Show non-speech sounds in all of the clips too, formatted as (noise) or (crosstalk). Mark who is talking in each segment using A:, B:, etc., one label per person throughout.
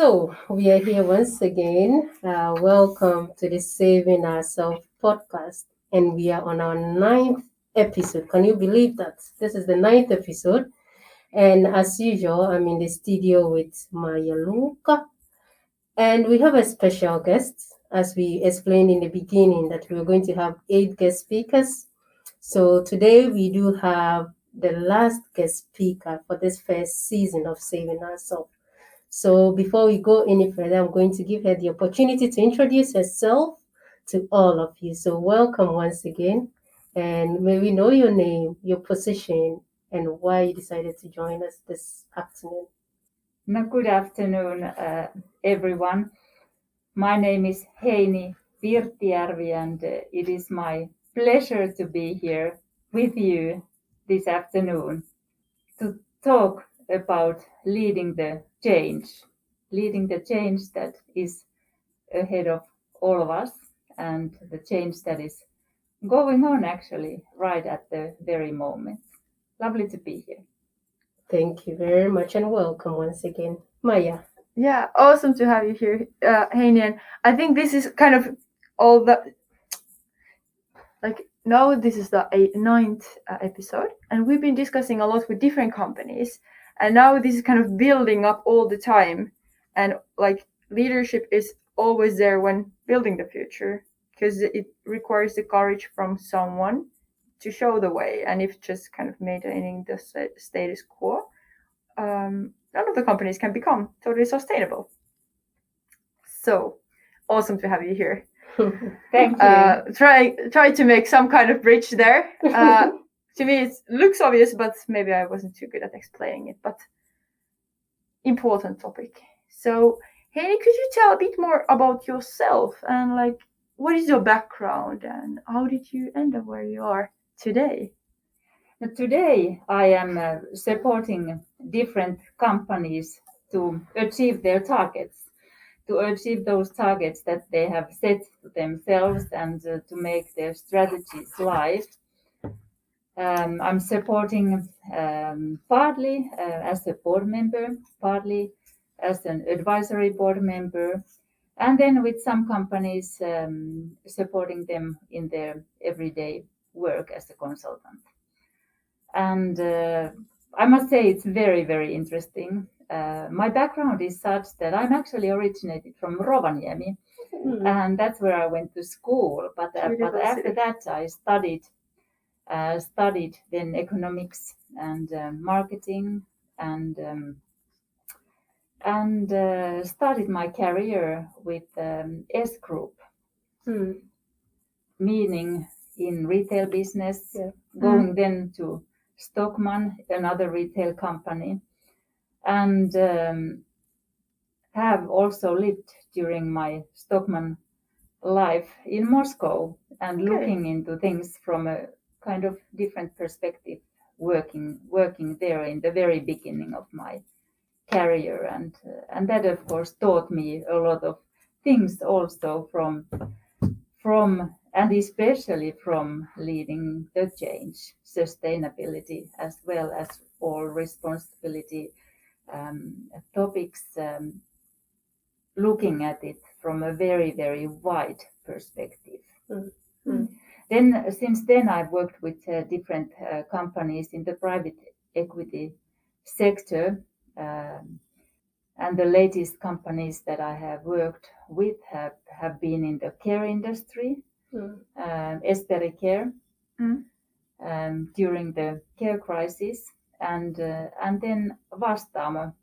A: So, we are here once again. Uh, welcome to the Saving Ourselves podcast. And we are on our ninth episode. Can you believe that? This is the ninth episode. And as usual, I'm in the studio with Maya Luca. And we have a special guest, as we explained in the beginning, that we are going to have eight guest speakers. So today we do have the last guest speaker for this first season of Saving Ourselves. So before we go any further, I'm going to give her the opportunity to introduce herself to all of you. So welcome once again. And may we know your name, your position, and why you decided to join us this afternoon.
B: Good afternoon, uh, everyone. My name is Heini Virtijärvi, and uh, it is my pleasure to be here with you this afternoon to talk about leading the change, leading the change that is ahead of all of us and the change that is going on actually right at the very moment. Lovely to be here.
A: Thank you very much and welcome once again. Maya.
C: Yeah, awesome to have you here, uh, Heini. I think this is kind of all the like now this is the eight, ninth uh, episode, and we've been discussing a lot with different companies, and now this is kind of building up all the time, and like leadership is always there when building the future because it requires the courage from someone to show the way, and if just kind of maintaining the status quo, um, none of the companies can become totally sustainable. So awesome to have you here. (laughs)
B: Thank you.
C: Uh, try try to make some kind of bridge there. (laughs) Uh, to me, it looks obvious, but maybe I wasn't too good at explaining it. But important topic. So, Heini, could you tell a bit more about yourself and like what is your background and how did you end up where you are today?
B: Today, I am uh, supporting different companies to achieve their targets to achieve those targets that they have set themselves and uh, to make their strategies live. Um, I'm supporting um, partly uh, as a board member, partly as an advisory board member, and then with some companies um, supporting them in their everyday work as a consultant. And uh, I must say it's very, very interesting uh, my background is such that I'm actually originated from Rovaniemi, mm. and that's where I went to school. But uh, but after that, I studied studied then economics and uh, marketing and um, and uh, started my career with um, S Group, mm. meaning in retail business, yeah. going mm. then to Stockman, another retail company and um, have also lived during my Stockman life in Moscow and okay. looking into things from a kind of different perspective working working there in the very beginning of my career and uh, and that of course taught me a lot of things also from from and especially from leading the change sustainability as well as all responsibility um, topics um, looking at it from a very, very wide perspective. Mm-hmm. Then, since then, I've worked with uh, different uh, companies in the private equity sector. Um, and the latest companies that I have worked with have, have been in the care industry, mm. um, Esperi Care, mm. um, during the care crisis, and uh, and then Vastaamo,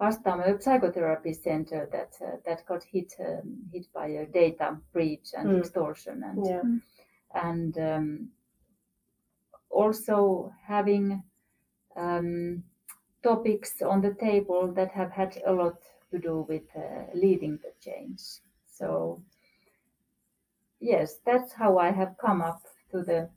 B: Vastaamo, a psychotherapy center that uh, that got hit um, hit by a data breach and mm. extortion and yeah. And um, also having um, topics on the table that have had a lot to do with uh, leading the change. So yes, that's how I have come up to the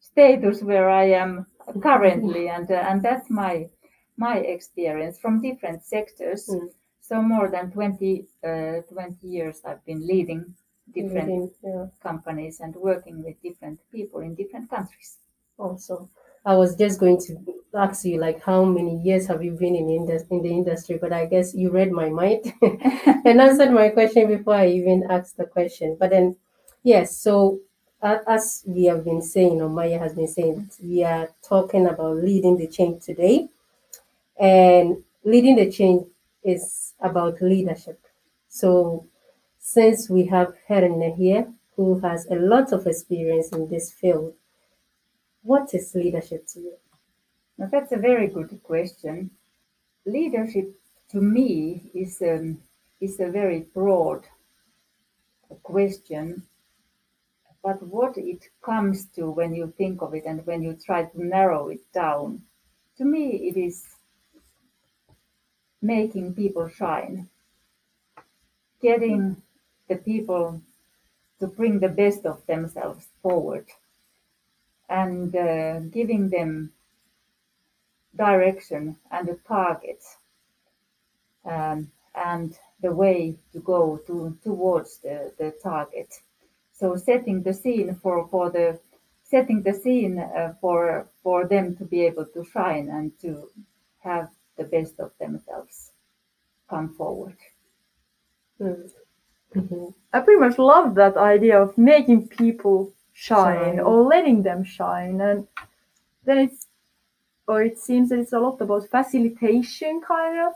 B: status where I am currently, and uh, and that's my my experience from different sectors. Mm. So more than 20, uh, 20 years I've been leading different yeah. companies and working with different people in different countries.
A: Also, I was just going to ask you like how many years have you been in indus- in the industry, but I guess you read my mind (laughs) and answered my question before I even asked the question. But then, yes, so as we have been saying, or Maya has been saying, we are talking about leading the change today, and leading the change is about leadership. So, since we have Helena here, who has a lot of experience in this field, what is leadership to you?
B: Now, that's a very good question. Leadership to me is um, is a very broad question, but what it comes to when you think of it and when you try to narrow it down, to me it is making people shine, getting the people to bring the best of themselves forward, and uh, giving them direction and a target um, and the way to go to, towards the, the target. So setting the scene for, for the setting the scene uh, for for them to be able to shine and to have the best of themselves come forward.
A: Mm. Mhm.
C: I pretty much love that idea of making people shine
A: Shine.
C: or letting them shine, and then it's or it seems that it's a lot about facilitation, kind of.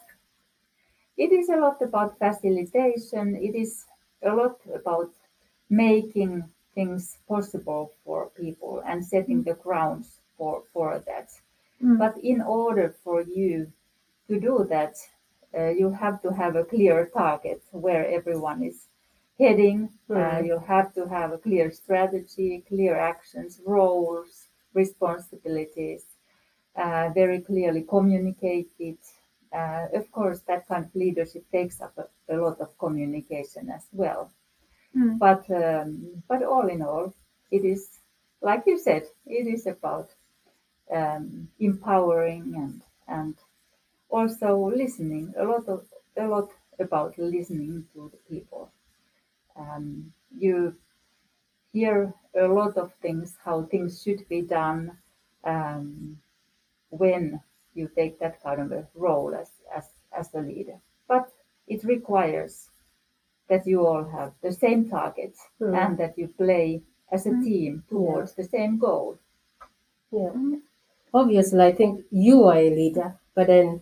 B: It is a lot about facilitation. It is a lot about making things possible for people and setting the grounds for, for that.
C: Mm.
B: But in order for you to do that, uh, you have to have a clear target where everyone is heading. Uh, you have to have a clear strategy, clear actions, roles, responsibilities, uh, very clearly communicated. Uh, of course, that kind of leadership takes up a, a lot of communication as well.
C: Mm.
B: But um, but all in all, it is like you said, it is about um, empowering and and also listening. A lot of a lot about listening to the people. Um, you hear a lot of things how things should be done um, when you take that kind of a role as as as a leader. But it requires that you all have the same target
A: Mm.
B: and that you play as a
C: Mm.
B: team towards the same goal.
A: Yeah. Obviously, I think you are a leader, but then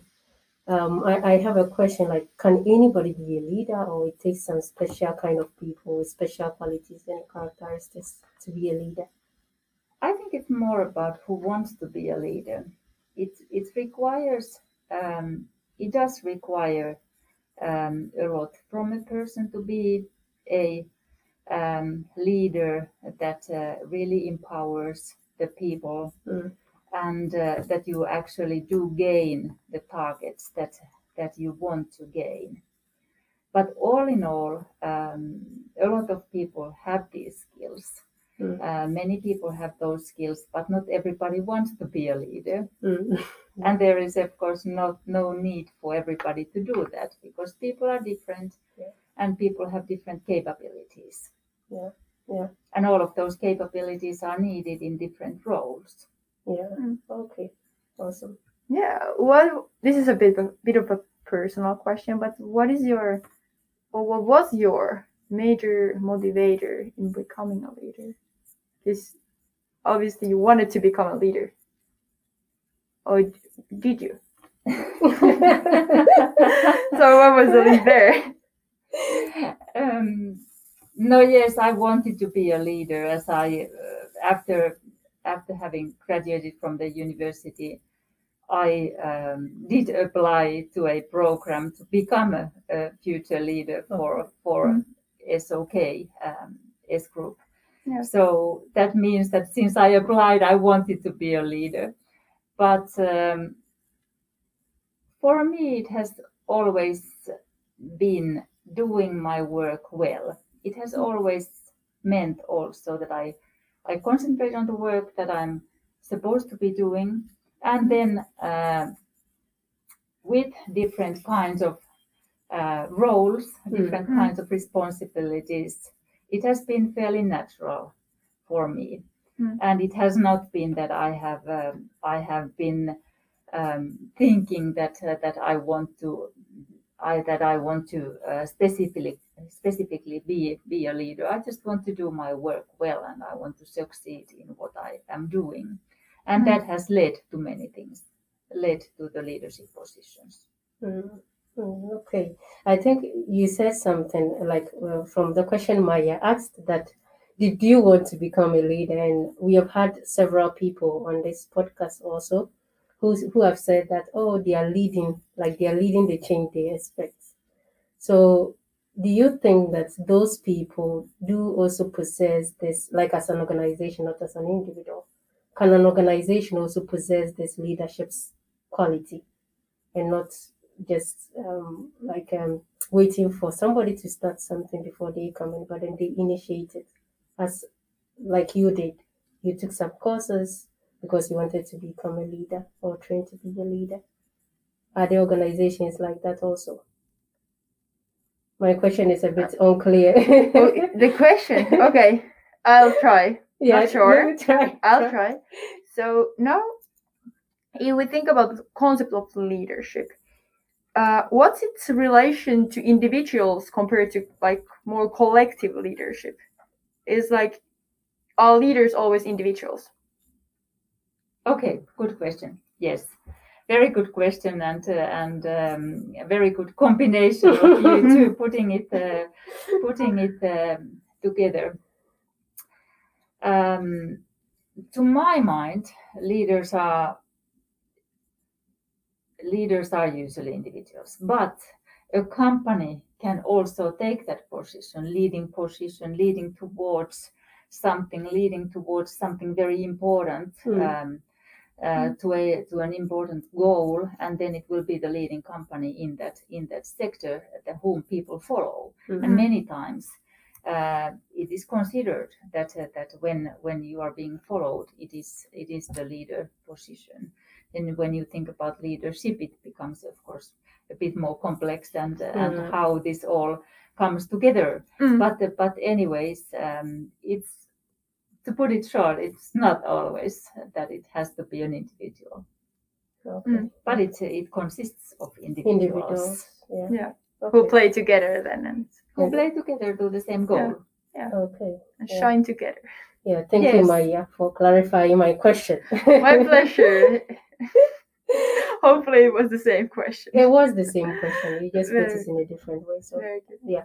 A: um, I, I have a question like, can anybody be a leader or it takes some special kind of people with special qualities and characteristics to be a leader?
B: I think it's more about who wants to be a leader. It it requires um, it does require um, a lot from a person to be a um, leader that uh, really empowers the people
A: Mm.
B: And uh, that you actually do gain the targets that that you want to gain. But all in all, um, a lot of people have these skills.
A: Mm.
B: Uh, many people have those skills, but not everybody wants to be a leader.
A: Mm. (laughs)
B: And there is, of course, not no need for everybody to do that because people are different,
A: Yeah.
B: and people have different capabilities.
A: Yeah, yeah.
B: And all of those capabilities are needed in different roles.
A: Yeah.
C: Mm.
A: Okay. Awesome.
C: Yeah. What this is a bit of, bit of a personal question, but what is your or what was your major motivator in becoming a leader? This obviously you wanted to become a leader. Or did you? (laughs) So what was the lead there?
B: um, no, yes, I wanted to be a leader as I uh, after after having graduated from the university, I um, did apply to a program to become a, a future leader for for SOK um, S group.
C: Yeah.
B: So that means that since I applied, I wanted to be a leader, but um, for me, it has always been doing my work well. It has always meant also that I I concentrate on the work that I'm supposed to be doing, and then uh, with different kinds of uh, roles, different
C: Mm.
B: kinds of responsibilities, it has been fairly natural for me.
C: Mm.
B: and it has not been that I have um, I have been um, thinking that uh, that I want to I that I want to uh, specifically specifically be be a leader. I just want to do my work well, and I want to succeed in what I am doing, and
C: Mm.
B: that has led to many things, led to the leadership positions.
A: Mm, mm, Okay, I think you said something like uh, from the question Maya asked that did you want to become a leader? And we have had several people on this podcast also who who have said that oh they are leading like they are leading the change they expect. So do you think that those people do also possess this like as an organization, not as an individual? Can an organization also possess this leadership quality and not just um, like um, waiting for somebody to start something before they come in, but then they initiate it as like you did. You took some courses because you wanted to become a leader or trained to be a leader. Are there organizations like that also? My question is a bit unclear.
C: Oh, the question. (laughs) Okay, I'll try.
A: yeah,
C: sure.
A: try,
C: I'll try. So now, if we think about the concept of leadership, uh, what's its relation to individuals compared to like more collective leadership? Is like, are leaders always individuals?
B: Okay, good question. Yes, very good question, and uh, and um, a very good combination of you (laughs) two putting it uh, putting it um, together. Um, to my mind, leaders are leaders are usually individuals, but a company can also take that position, leading position, leading towards something, leading towards something very important.
A: Hmm.
B: Um, uh, to a to an important goal, and then it will be the leading company in that in that sector, the whom people follow.
A: Mhm.
B: And many times, uh, it is considered that uh, that when when you are being followed, it is it is the leader position. And when you think about leadership, it becomes of course a bit more complex and uh,
A: Mm.
B: and how this all comes together.
C: Mm.
B: But uh, but anyways, um, it's to put it short, it's not always that it has to be an individual,
A: Okay.
C: Mm.
B: but it it consists of individuals,
A: Individuals. Yeah.
C: Yeah.
A: Okay.
C: Who play together then and,
B: who play together to the same goal. Yeah.
A: Okay.
C: and
A: Yeah.
C: shine together?
A: Yeah. Thank you,
B: Yes.
A: Maya, for clarifying my question.
C: My (laughs) pleasure. (laughs) Hopefully, it was the same question.
A: It was the same question. You just put it in a different way. So,
C: Very good.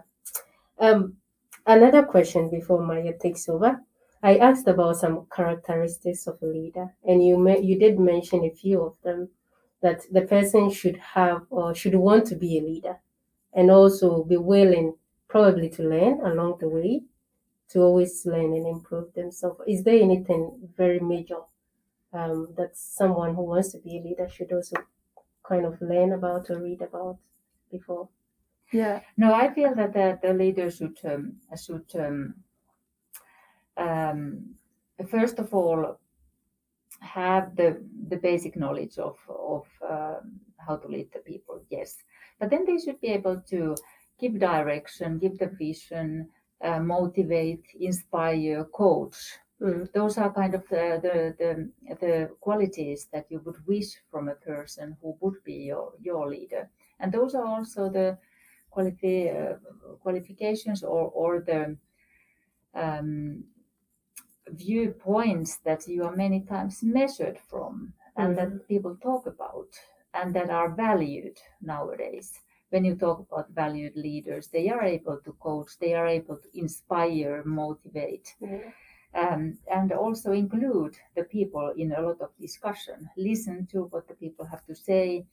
A: um, another question before Maya takes over. I asked about some characteristics of a leader, and you me- you did mention a few of them. That the person should have or should want to be a leader, and also be willing, probably to learn along the way, to always learn and improve themselves. Is there anything very major um, that someone who wants to be a leader should also kind of learn about or read about before?
C: Yeah.
B: No, I feel that the, the leader should um, should um, um, first of all have the the basic knowledge of of um, how to lead the people. Yes, but then they should be able to give direction, give the vision, uh, motivate, inspire, coach.
A: Mm.
B: Those are kind of the, the the the qualities that you would wish from a person who would be your your leader, and those are also the qualifi- uh, qualifications or, or the um, viewpoints that you are many times measured from and that people talk about and that are valued nowadays. When you talk about valued leaders, they are able to coach, they are able to inspire, motivate,
A: Yeah.
B: um, and also include the people in a lot of discussion, listen to what the people have to say,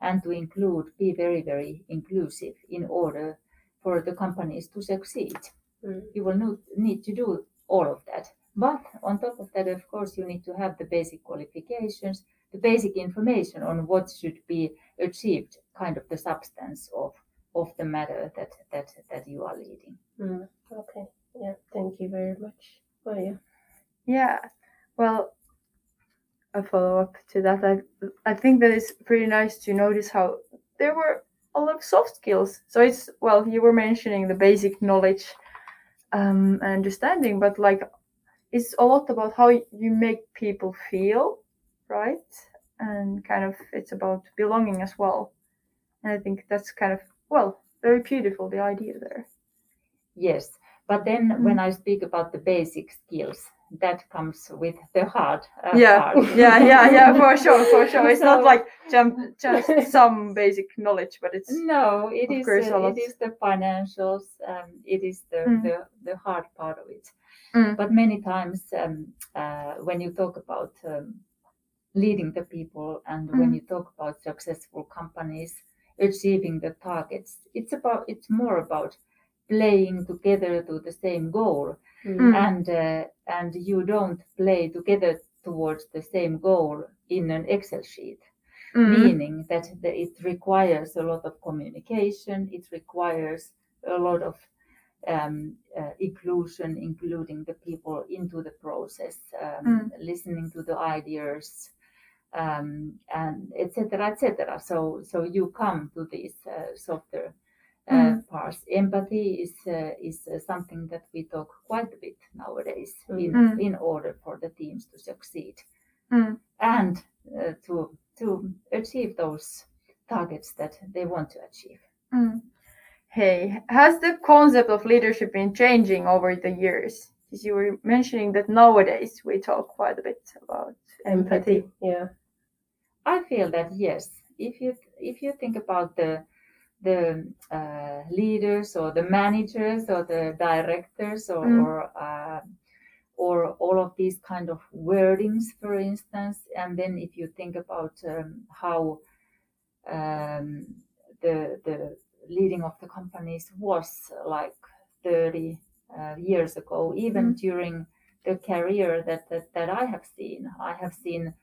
B: and to include, be very, very inclusive in order for the companies to succeed.
A: Mm.
B: You will need to do all of that. But on top of that, of course, you need to have the basic qualifications, the basic information on what should be achieved, kind of the substance of of the matter that that that you are leading.
A: Mm. Okay. Yeah. Thank you very much. Oh yeah.
C: Yeah. Well, a follow up to that, I I think that it's pretty nice to notice how there were a lot of soft skills. So it's well, you were mentioning the basic knowledge um, and understanding, but like it's a lot about how you make people feel, right? And kind of it's about belonging as well. And I think that's kind of well, very beautiful the idea there.
B: Yes, but then
C: Mm.
B: when I speak about the basic skills, that comes with the hard uh,
C: yeah,
B: part. (laughs)
C: yeah, yeah, yeah, (laughs) for sure, for sure. It's not like jump, (laughs) just some basic knowledge, but it's
B: No, it is uh, it is the financials. Um, it is the,
C: Mm.
B: the the hard part of it.
C: Mm.
B: But many times, um, uh, when you talk about um, leading the people and when
C: Mm.
B: you talk about successful companies achieving the targets, it's about it's more about playing together to the same goal
A: Mm.
B: and uh, and you don't play together towards the same goal in an excel sheet
C: Mm.
B: meaning that the, it requires a lot of communication it requires a lot of um, uh, inclusion including the people into the process um,
C: Mm.
B: listening to the ideas um, and etc etc so so you come to these uh, softer uh,
C: Mm.
B: parts empathy is uh, is uh, something that we talk quite a bit nowadays in
C: Mm.
B: in order for the teams to succeed
C: Mm.
B: and uh, to to achieve those targets that they want to achieve.
C: Hey, has the concept of leadership been changing over the years? Because you were mentioning that nowadays we talk quite a bit about empathy.
A: Empathy. Yeah.
B: I feel that yes, if you if you think about the the uh, leaders or the managers or the directors or
C: Mm.
B: or, uh, or all of these kind of wordings, for instance, and then if you think about um, how um, the the leading of the companies was like 30 uh, years ago, even during the career that, that that I have seen, I have seen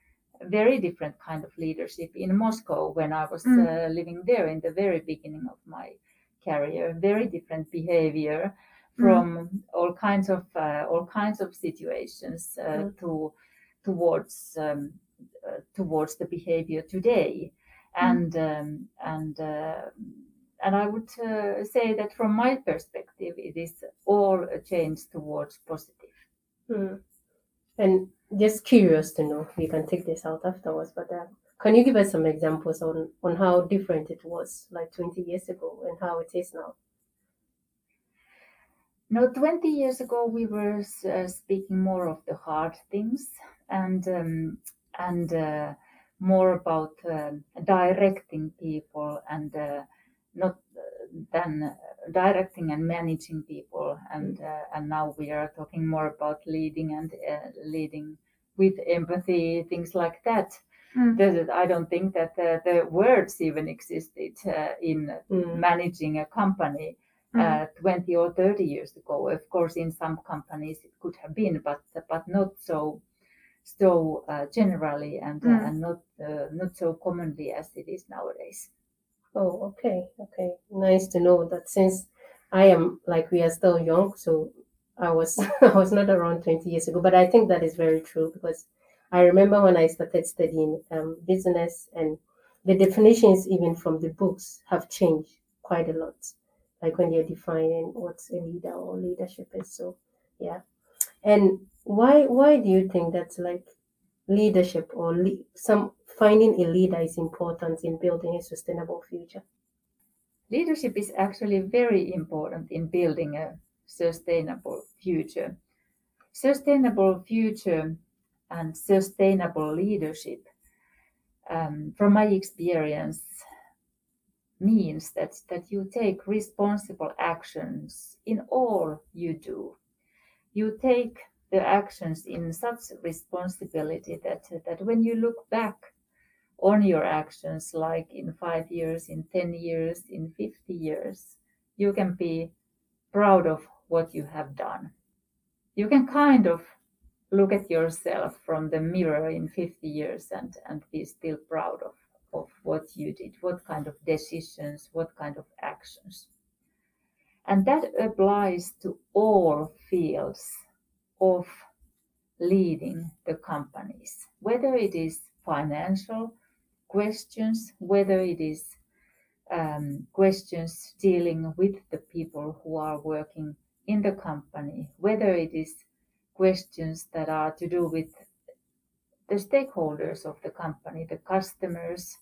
B: very different kind of leadership in Moscow when I was
C: Mm.
B: uh, living there in the very beginning of my career. Very different behavior from all kinds of uh, all kinds of situations uh,
A: Mm.
B: to towards um, uh, towards the behavior today, and um, and uh, and I would uh, say that from my perspective, it is all a change towards positive.
A: Mm. And just curious to know, we can take this out afterwards, but uh, can you give us some examples on, on how different it was like 20 years ago and how it is now?
B: No, 20 years ago, we were uh, speaking more of the hard things and um, and uh, more about um directing people and uh, not uh, than uh, directing and managing people. And uh, and now we are talking more about leading and uh, leading with empathy, things like that.
C: Mm.
B: I don't think that uh, the words even existed uh, in
A: Mm.
B: managing a company
C: Mm.
B: uh, 20 or 30 years ago. Of course, in some companies it could have been, but but not so so uh, generally and uh,
C: Mm.
B: and not uh, not so commonly as it is nowadays.
A: Oh, okay, okay. Nice to know that since I am like we are still young, so I was (laughs) I was not around 20 years ago, but I think that is very true because I remember when I started studying um, business and the definitions even from the books have changed quite a lot. Like when you're defining what's a leader or leadership is. So yeah. And why why do you think that's like leadership or le- some finding a leader is important in building a sustainable future?
B: Leadership is actually very important in building a sustainable future. Sustainable future and sustainable leadership, um, from my experience, means that, that you take responsible actions in all you do. You take the actions in such responsibility that, that when you look back on your actions, like in five years, in 10 years, in 50 years, you can be proud of what you have done. You can kind of look at yourself from the mirror in 50 years and, and be still proud of, of what you did, what kind of decisions, what kind of actions. And that applies to all fields of leading the companies, whether it is financial questions, whether it is um, questions dealing with the people who are working in the company, whether it is questions that are to do with the stakeholders of the company, the customers,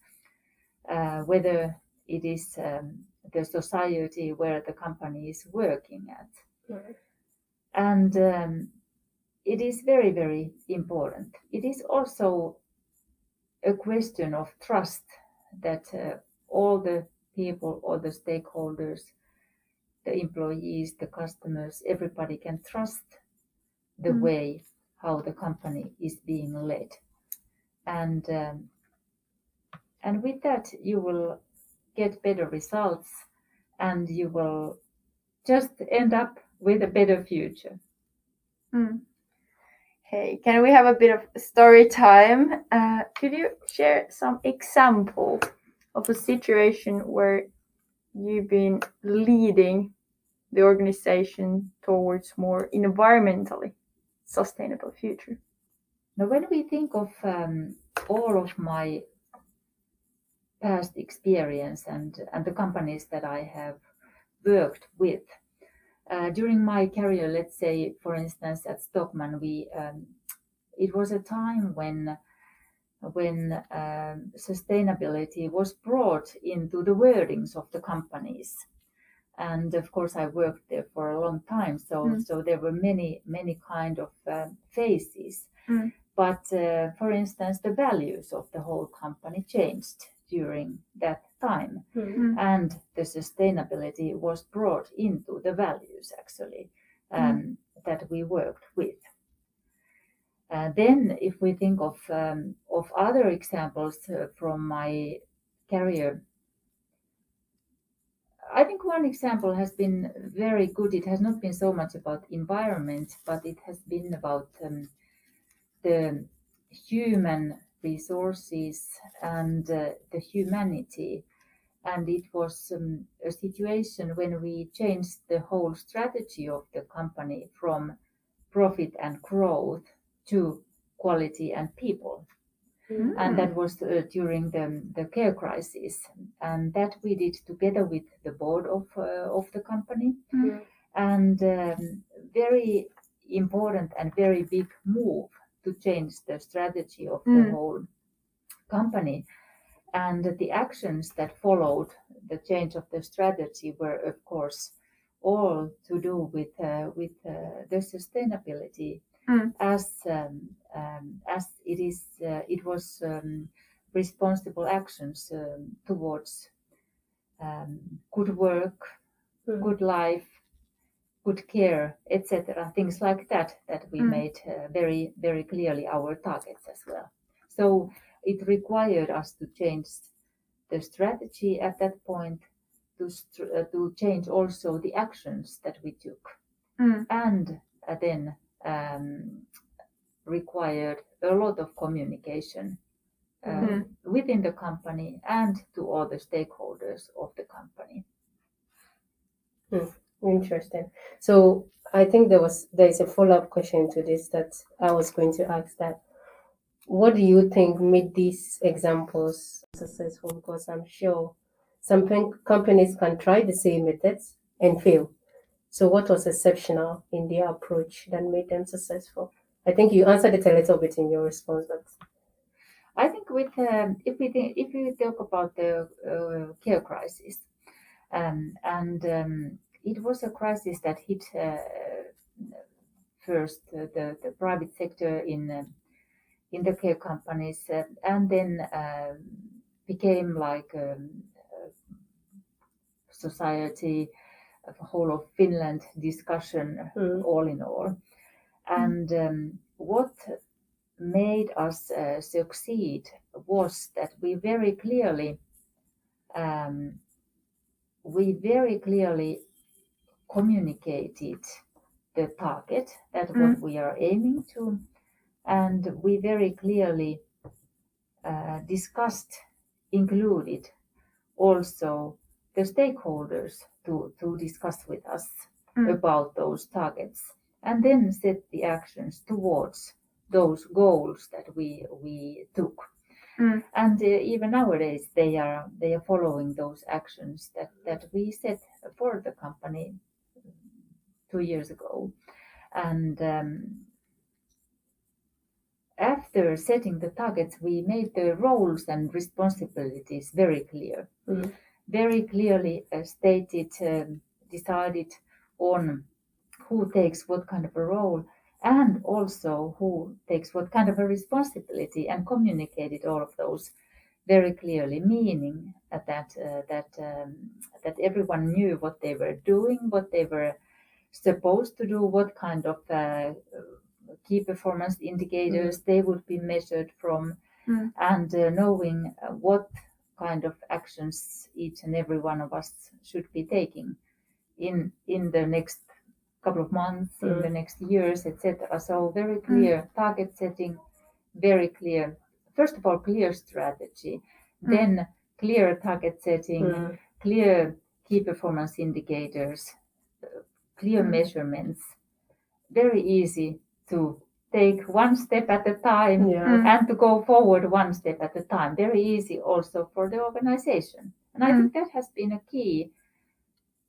B: uh, whether it is um, the society where the company is working at.
A: Right.
B: And um, it is very, very important. It is also a question of trust that uh, all the people, all the stakeholders, the employees, the customers, everybody can trust the
C: Mm.
B: way how the company is being led. And um, and with that you will get better results and you will just end up with a better future.
C: Mm. Hey, can we have a bit of story time? Uh, could you share some example of a situation where you've been leading the organization towards more environmentally sustainable future?
B: Now, when we think of um, all of my past experience and, and the companies that I have worked with, uh, during my career, let's say, for instance, at Stockman, we um, it was a time when when um, sustainability was brought into the wordings of the companies. And of course, I worked there for a long time, so
C: Mm.
B: so there were many many kind of um phases.
C: Mm.
B: But uh, for instance, the values of the whole company changed during that time
A: Mm.
B: and the sustainability was brought into the values actually um, that we worked with. Uh, then, if we think of um, of other examples uh, from my career, I think one example has been very good. It has not been so much about environment, but it has been about um, the human resources and uh, the humanity and it was um, a situation when we changed the whole strategy of the company from profit and growth to quality and people
A: Mm.
B: and that was uh, during the, the care crisis and that we did together with the board of, uh, of the company
C: Mm.
B: and um, very important and very big move to change the strategy of the
C: Mm.
B: whole company and the actions that followed the change of the strategy were of course all to do with uh, with uh, the sustainability
C: Mm.
B: as um, um, as it is uh, it was um, responsible actions um, towards um, good work
A: Mm.
B: good life good care etc things like that that we
C: Mm.
B: made uh, very very clearly our targets as well so it required us to change the strategy at that point to str- uh, to change also the actions that we took
C: Mm.
B: and uh, then um, required a lot of communication uh,
C: Mhm.
B: within the company and to all the stakeholders of the company
A: Interesting. So I think there was there is a follow up question to this that I was going to ask that what do you think made these examples successful? Because I'm sure some companies can try the same methods and fail. So what was exceptional in their approach that made them successful? I think you answered it a little bit in your response, but
B: I think with um, if we think, if we talk about the uh, care crisis, um, and um, it was a crisis that hit uh, first the the private sector in uh, in the care companies, uh, and then um, became like um, society, a whole of Finland discussion
A: Mm.
B: all in all. And um, what made us uh, succeed was that we very clearly um, we very clearly communicated the target that what we are aiming to and we very clearly uh, discussed included also the stakeholders to, to discuss with us
C: Mm.
B: about those targets and then set the actions towards those goals that we we took
C: Mm.
B: and uh, even nowadays they are they are following those actions that that we set for the company two years ago and um, after setting the targets, we made the roles and responsibilities very clear,
A: Mhm.
B: very clearly uh, stated, um, decided on who takes what kind of a role and also who takes what kind of a responsibility and communicated all of those very clearly, meaning that uh, that um, that everyone knew what they were doing, what they were supposed to do, what kind of uh, key performance indicators they would be measured from,
C: Mm.
B: and uh, knowing uh, what kind of actions each and every one of us should be taking in in the next couple of months, in the next years, etc. So very clear target setting, very clear. First of all, clear strategy, then clear target setting,
A: Mm.
B: clear key performance indicators, clear measurements. Very easy to take one step at a time
A: Yeah.
C: Mm.
B: and to go forward one step at a time. Very easy also for the organization. And I think that has been a key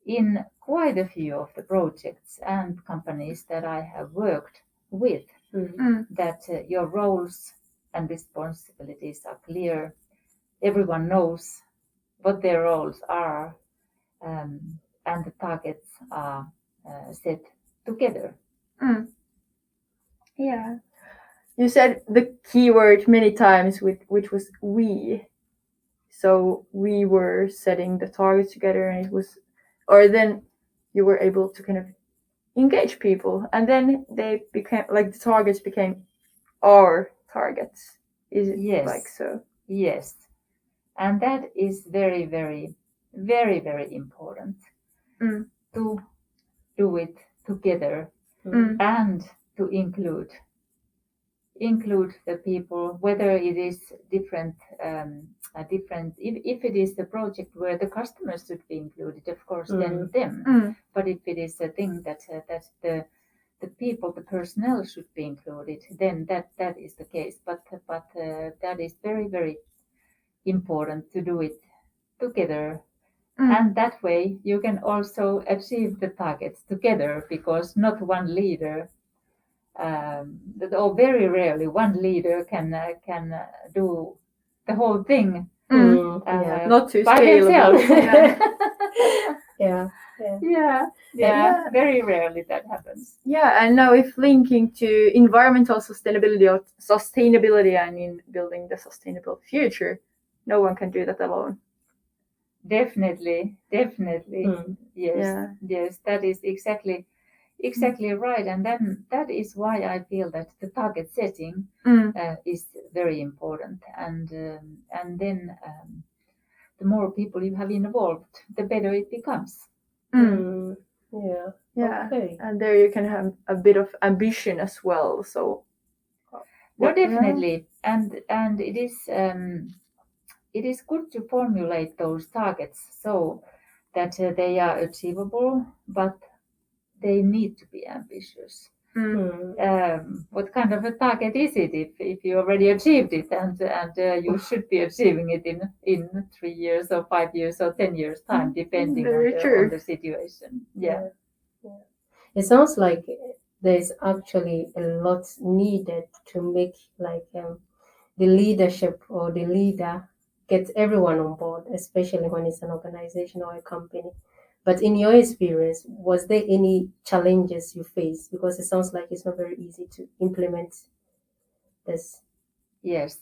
B: in quite a few of the projects and companies that I have worked with
A: Mm.
C: Mm.
B: that uh, your roles and responsibilities are clear. Everyone knows what their roles are, um, and the targets are uh, set together.
C: Yeah. You said the keyword many times, with which was we. So we were setting the targets together, and it was, or then you were able to kind of engage people, and then they became like the targets became our targets. Is it
B: Yes.
C: like so?
B: Yes, and that is very, very, very, very important
C: Mm.
B: to do it together
C: Mm.
B: and to include include the people whether it is different um, a different if, if it is the project where the customers should be included of course then them
C: Mm.
B: but if it is a thing that uh, that the the people the personnel should be included then that that is the case but but uh, that is very very important to do it together
C: Mm.
B: and that way you can also achieve the targets together because not one leader um, that- or very rarely one leader can uh, can uh, do the whole thing
C: Mm.
A: Mm.
B: uh,
A: Yeah.
C: Not too
B: by
C: scalable.
B: themselves. (laughs) (laughs)
C: Yeah.
A: Yeah.
B: yeah, yeah,
C: Yeah.
B: very rarely that happens.
C: Yeah, and now if linking to environmental sustainability or sustainability and in building the sustainable future, no one can do that alone.
B: Definitely, definitely.
A: Mm.
B: Yes,
C: Yeah.
B: yes, that is exactly exactly right, and then that is why I feel that the target setting
C: Mm.
B: uh, is very important, and um, and then um, the more people you have involved, the better it becomes.
C: Mm.
A: Mm. Yeah.
C: Yeah,
A: Okay.
C: and there you can have a bit of ambition as well. So,
B: No,
C: What- yeah.
B: definitely, and and it is um, it is good to formulate those targets so that uh, they are achievable, but they need to be ambitious.
C: Mm.
B: Um, what kind of a target is it if, if you already achieved it and and uh, you should be achieving it in in three years or five years or ten years time, depending on the, on the situation. Yeah.
A: Yeah. It sounds like there's actually a lot needed to make like um, the leadership or the leader get everyone on board, especially when it's an organization or a company. But in your experience, was there any challenges you faced? Because it sounds like it's not very easy to implement this.
B: Yes,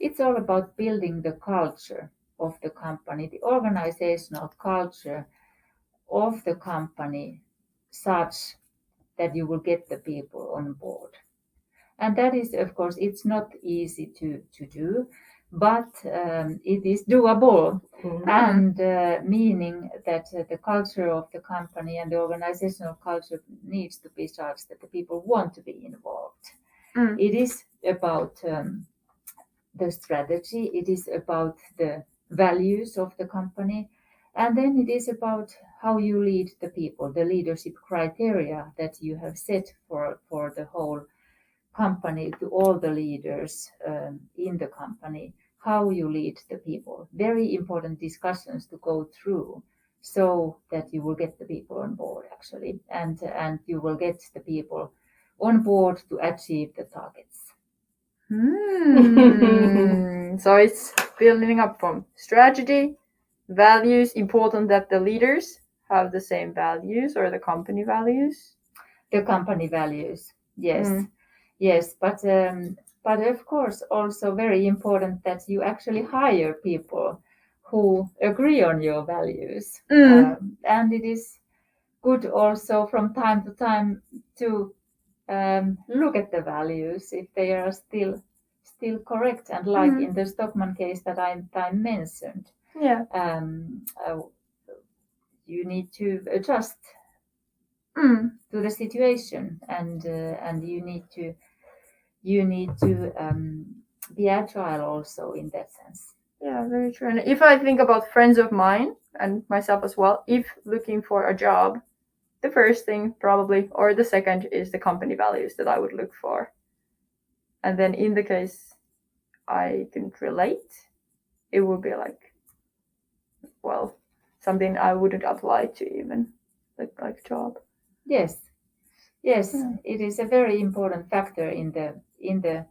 B: it's all about building the culture of the company, the organizational culture of the company, such that you will get the people on board. And that is, of course, it's not easy to, to do, but um, it is doable
A: Mhm.
B: and uh, meaning that uh, the culture of the company and the organizational culture needs to be such that the people want to be involved.
C: Mm.
B: It is about um, the strategy, it is about the values of the company, and then it is about how you lead the people, the leadership criteria that you have set for, for the whole company to all the leaders um, in the company how you lead the people very important discussions to go through so that you will get the people on board actually and and you will get the people on board to achieve the targets
C: Hmm. (laughs) so it's building up from strategy, values, important that the leaders have the same values or the company values.
B: The company values, yes,
C: Mm.
B: yes, but um, but of course also very important that you actually hire people who agree on your values,
C: Mm.
B: um, and it is good also from time to time to um, look at the values if they are still still correct and like
C: Mhm.
B: in the Stockmann case that I, I mentioned
C: Yeah.
B: um, uh, you need to adjust
C: Mm.
B: to the situation and uh, and you need to you need to um, be agile also in that sense
C: Yeah, very true. And if I think about friends of mine and myself as well, if looking for a job, the first thing probably, or the second, is the company values that I would look for. And then in the case I didn't relate, it would be like, well, something I wouldn't apply to even, like like job.
B: yes yes
C: Yeah.
B: it is a very important factor in the in the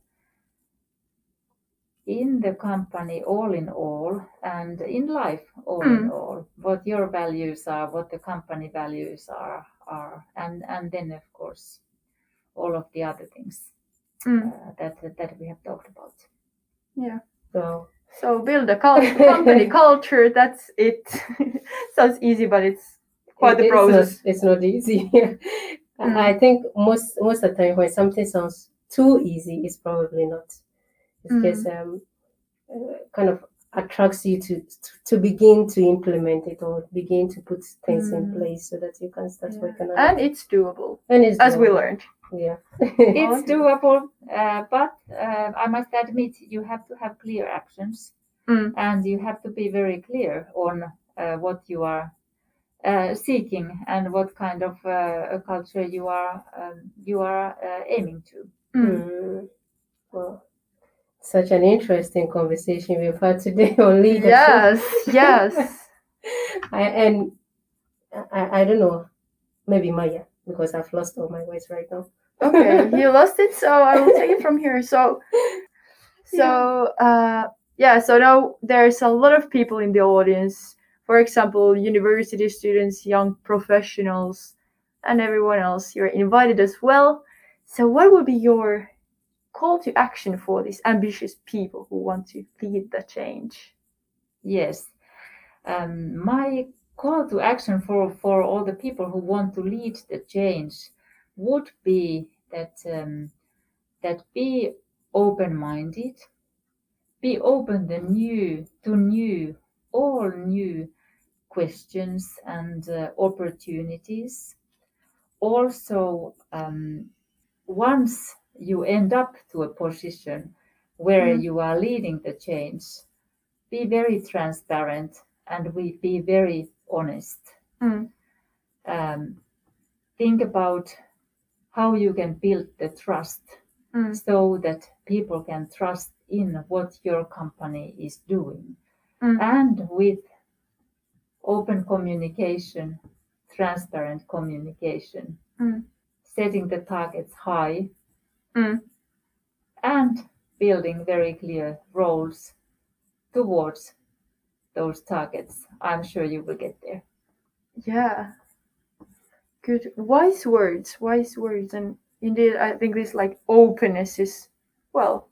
B: in the company all in all and in life all in
C: Mm.
B: all what your values are what the company values are are and and then of course all of the other things
C: Mm.
B: uh, that that we have talked about Yeah.
A: So
C: So build a cul- company (laughs) culture. That's it. (laughs) Sounds easy, but it's quite the
A: it- it's not-
C: process.
A: It's not, easy. (laughs)
C: Mm.
A: I I think most most of the time when something sounds too easy, it's probably not. It's
C: Mm.
A: um, uh, kind of attracts you to, to begin to implement it or begin to put things in
C: Mm.
A: place so that you can start
C: Yeah.
A: working on
C: And
A: it.
C: it's doable,
A: And it's
C: as we learned.
A: Yeah. (laughs)
B: it's doable, uh, but uh, I must admit you have to have clear actions,
C: Mm.
B: and you have to be very clear on uh, what you are uh, seeking and what kind of uh, a culture you are um, you are uh, aiming to.
C: Mm.
A: Mm. Well, such an interesting conversation we've had today (laughs) on leadership.
C: Yes, yes. (laughs)
A: I, and I, I don't know, maybe Maya, because I've lost all my words right now.
C: Okay, (laughs) you lost it, so I will take it from here. So, so uh, yeah. So now there's a lot of people in the audience. For example, university students, young professionals, and everyone else. You're invited as well. So, what would be your call to action for these ambitious people who want to lead the change?
B: Yes, um, my call to action for for all the people who want to lead the change would be that um, that be open-minded, be open the new to new, all new questions and uh, opportunities. Also, um, once you end up to a position where
C: Mhm.
B: you are leading the change, be very transparent and we be very honest.
C: Mm.
B: Um, think about how you can build the trust
C: Mm.
B: so that people can trust in what your company is doing.
C: Mm.
B: And with open communication, transparent communication,
C: Mm.
B: Setting the targets high,
C: Mm.
B: and building very clear roles towards those targets. I'm sure you will get there.
C: Yeah. Good. Wise words. Wise words. And indeed, I think this like openness is, well,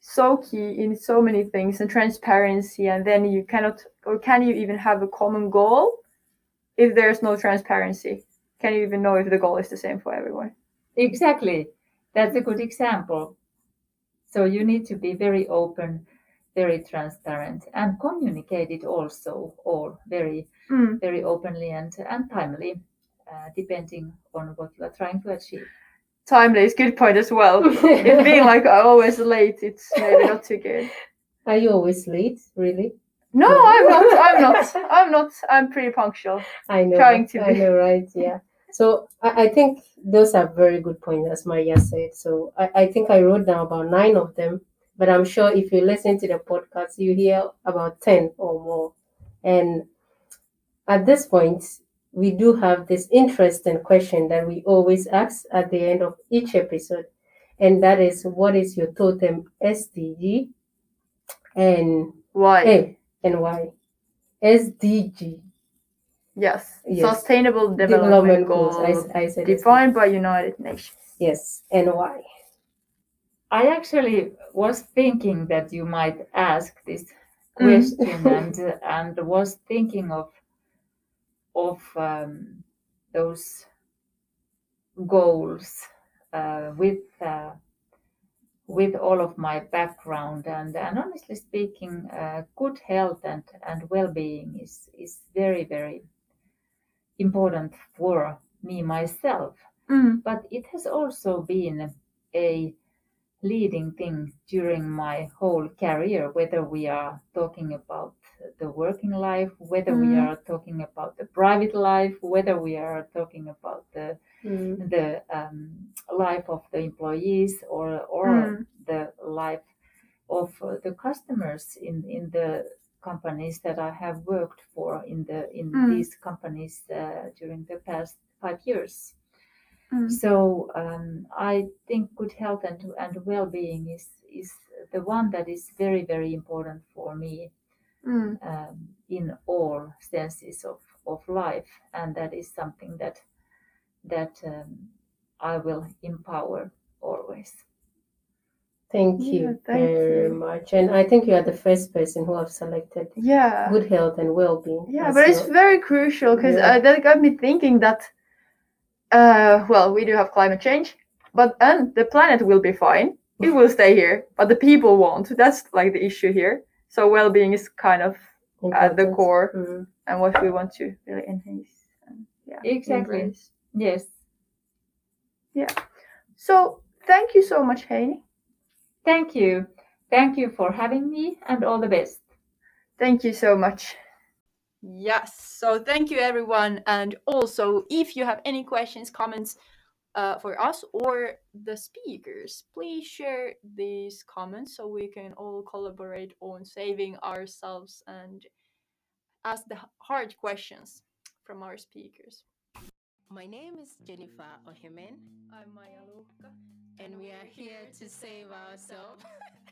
C: so key in so many things and transparency. And then you cannot, or can you even have a common goal if there's no transparency? Can you even know if the goal is the same for everyone?
B: Exactly. That's a good example. So you need to be very open, very transparent, and communicate it also all very,
C: Mm.
B: very openly and, and timely, uh, depending on what you are trying to achieve.
C: Timely is good point as well. if being (laughs) like always late, it's maybe not too good.
A: Are you always late? Really?
C: No, I'm not. I'm not. I'm not. I'm pretty punctual.
A: I know.
C: Trying to
A: I
C: be.
A: know, right? Yeah. So I, I think those are very good points, as Maria said. So I, I think I wrote down about nine of them, but I'm sure if you listen to the podcast, you hear about 10 or more. And at this point, we do have this interesting question that we always ask at the end of each episode. and that is what is your totem SDG and
C: Why?
A: A and why? SDG
C: Yes.
A: Yes.
C: Sustainable Development,
A: development
C: Goals
A: goals. I, I said
C: defined by United Nations.
A: Yes, and why?
B: I actually was thinking that you might ask this
C: Mm.
B: question (laughs) and and was thinking of of um, those goals uh, with uh, with all of my background and and honestly speaking, uh, good health and and well being is is very very important for me myself
C: Mm.
B: but it has also been a leading thing during my whole career, whether we are talking about the working life, whether we
C: Mhm.
B: are talking about the private life, whether we are talking about the
A: Mm.
B: the um, life of the employees or or
C: Mm.
B: the life of the customers in in the companies that I have worked for in the in
C: Mm.
B: these companies uh, during the past five years.
C: Mm.
B: So um, I think good health and, and well-being is is the one that is very very important for me
C: Mm.
B: um, in all senses of, of life, and that is something that that um, I will empower always.
A: Thank
C: Yeah,
A: you
C: thank
A: very
C: you.
A: much. And I think you are the first person who have selected
C: Yeah.
A: good health and well-being.
C: Yeah,
A: as
C: but it's very crucial because
A: Yeah.
C: uh, that got me thinking that, uh, well, we do have climate change, but and the planet will be fine. It will stay here, but the people won't. That's like the issue here. So well-being is kind of at the core
A: Mm.
C: and what we want to really enhance. And, yeah,
B: Exactly.
C: embrace.
B: Yes. Yeah.
C: So thank you so much, Heini.
B: Thank you. Thank you for having me, and all the best.
C: Thank you so much. Yes, so thank you everyone. And also, if you have any questions, comments uh, for us or the speakers, please share these comments so we can all collaborate on saving ourselves and ask the hard questions from our speakers.
A: My name is Jennifer Ohimen,
C: I'm Maya Luhka.
A: and we are here to save ourselves. (laughs)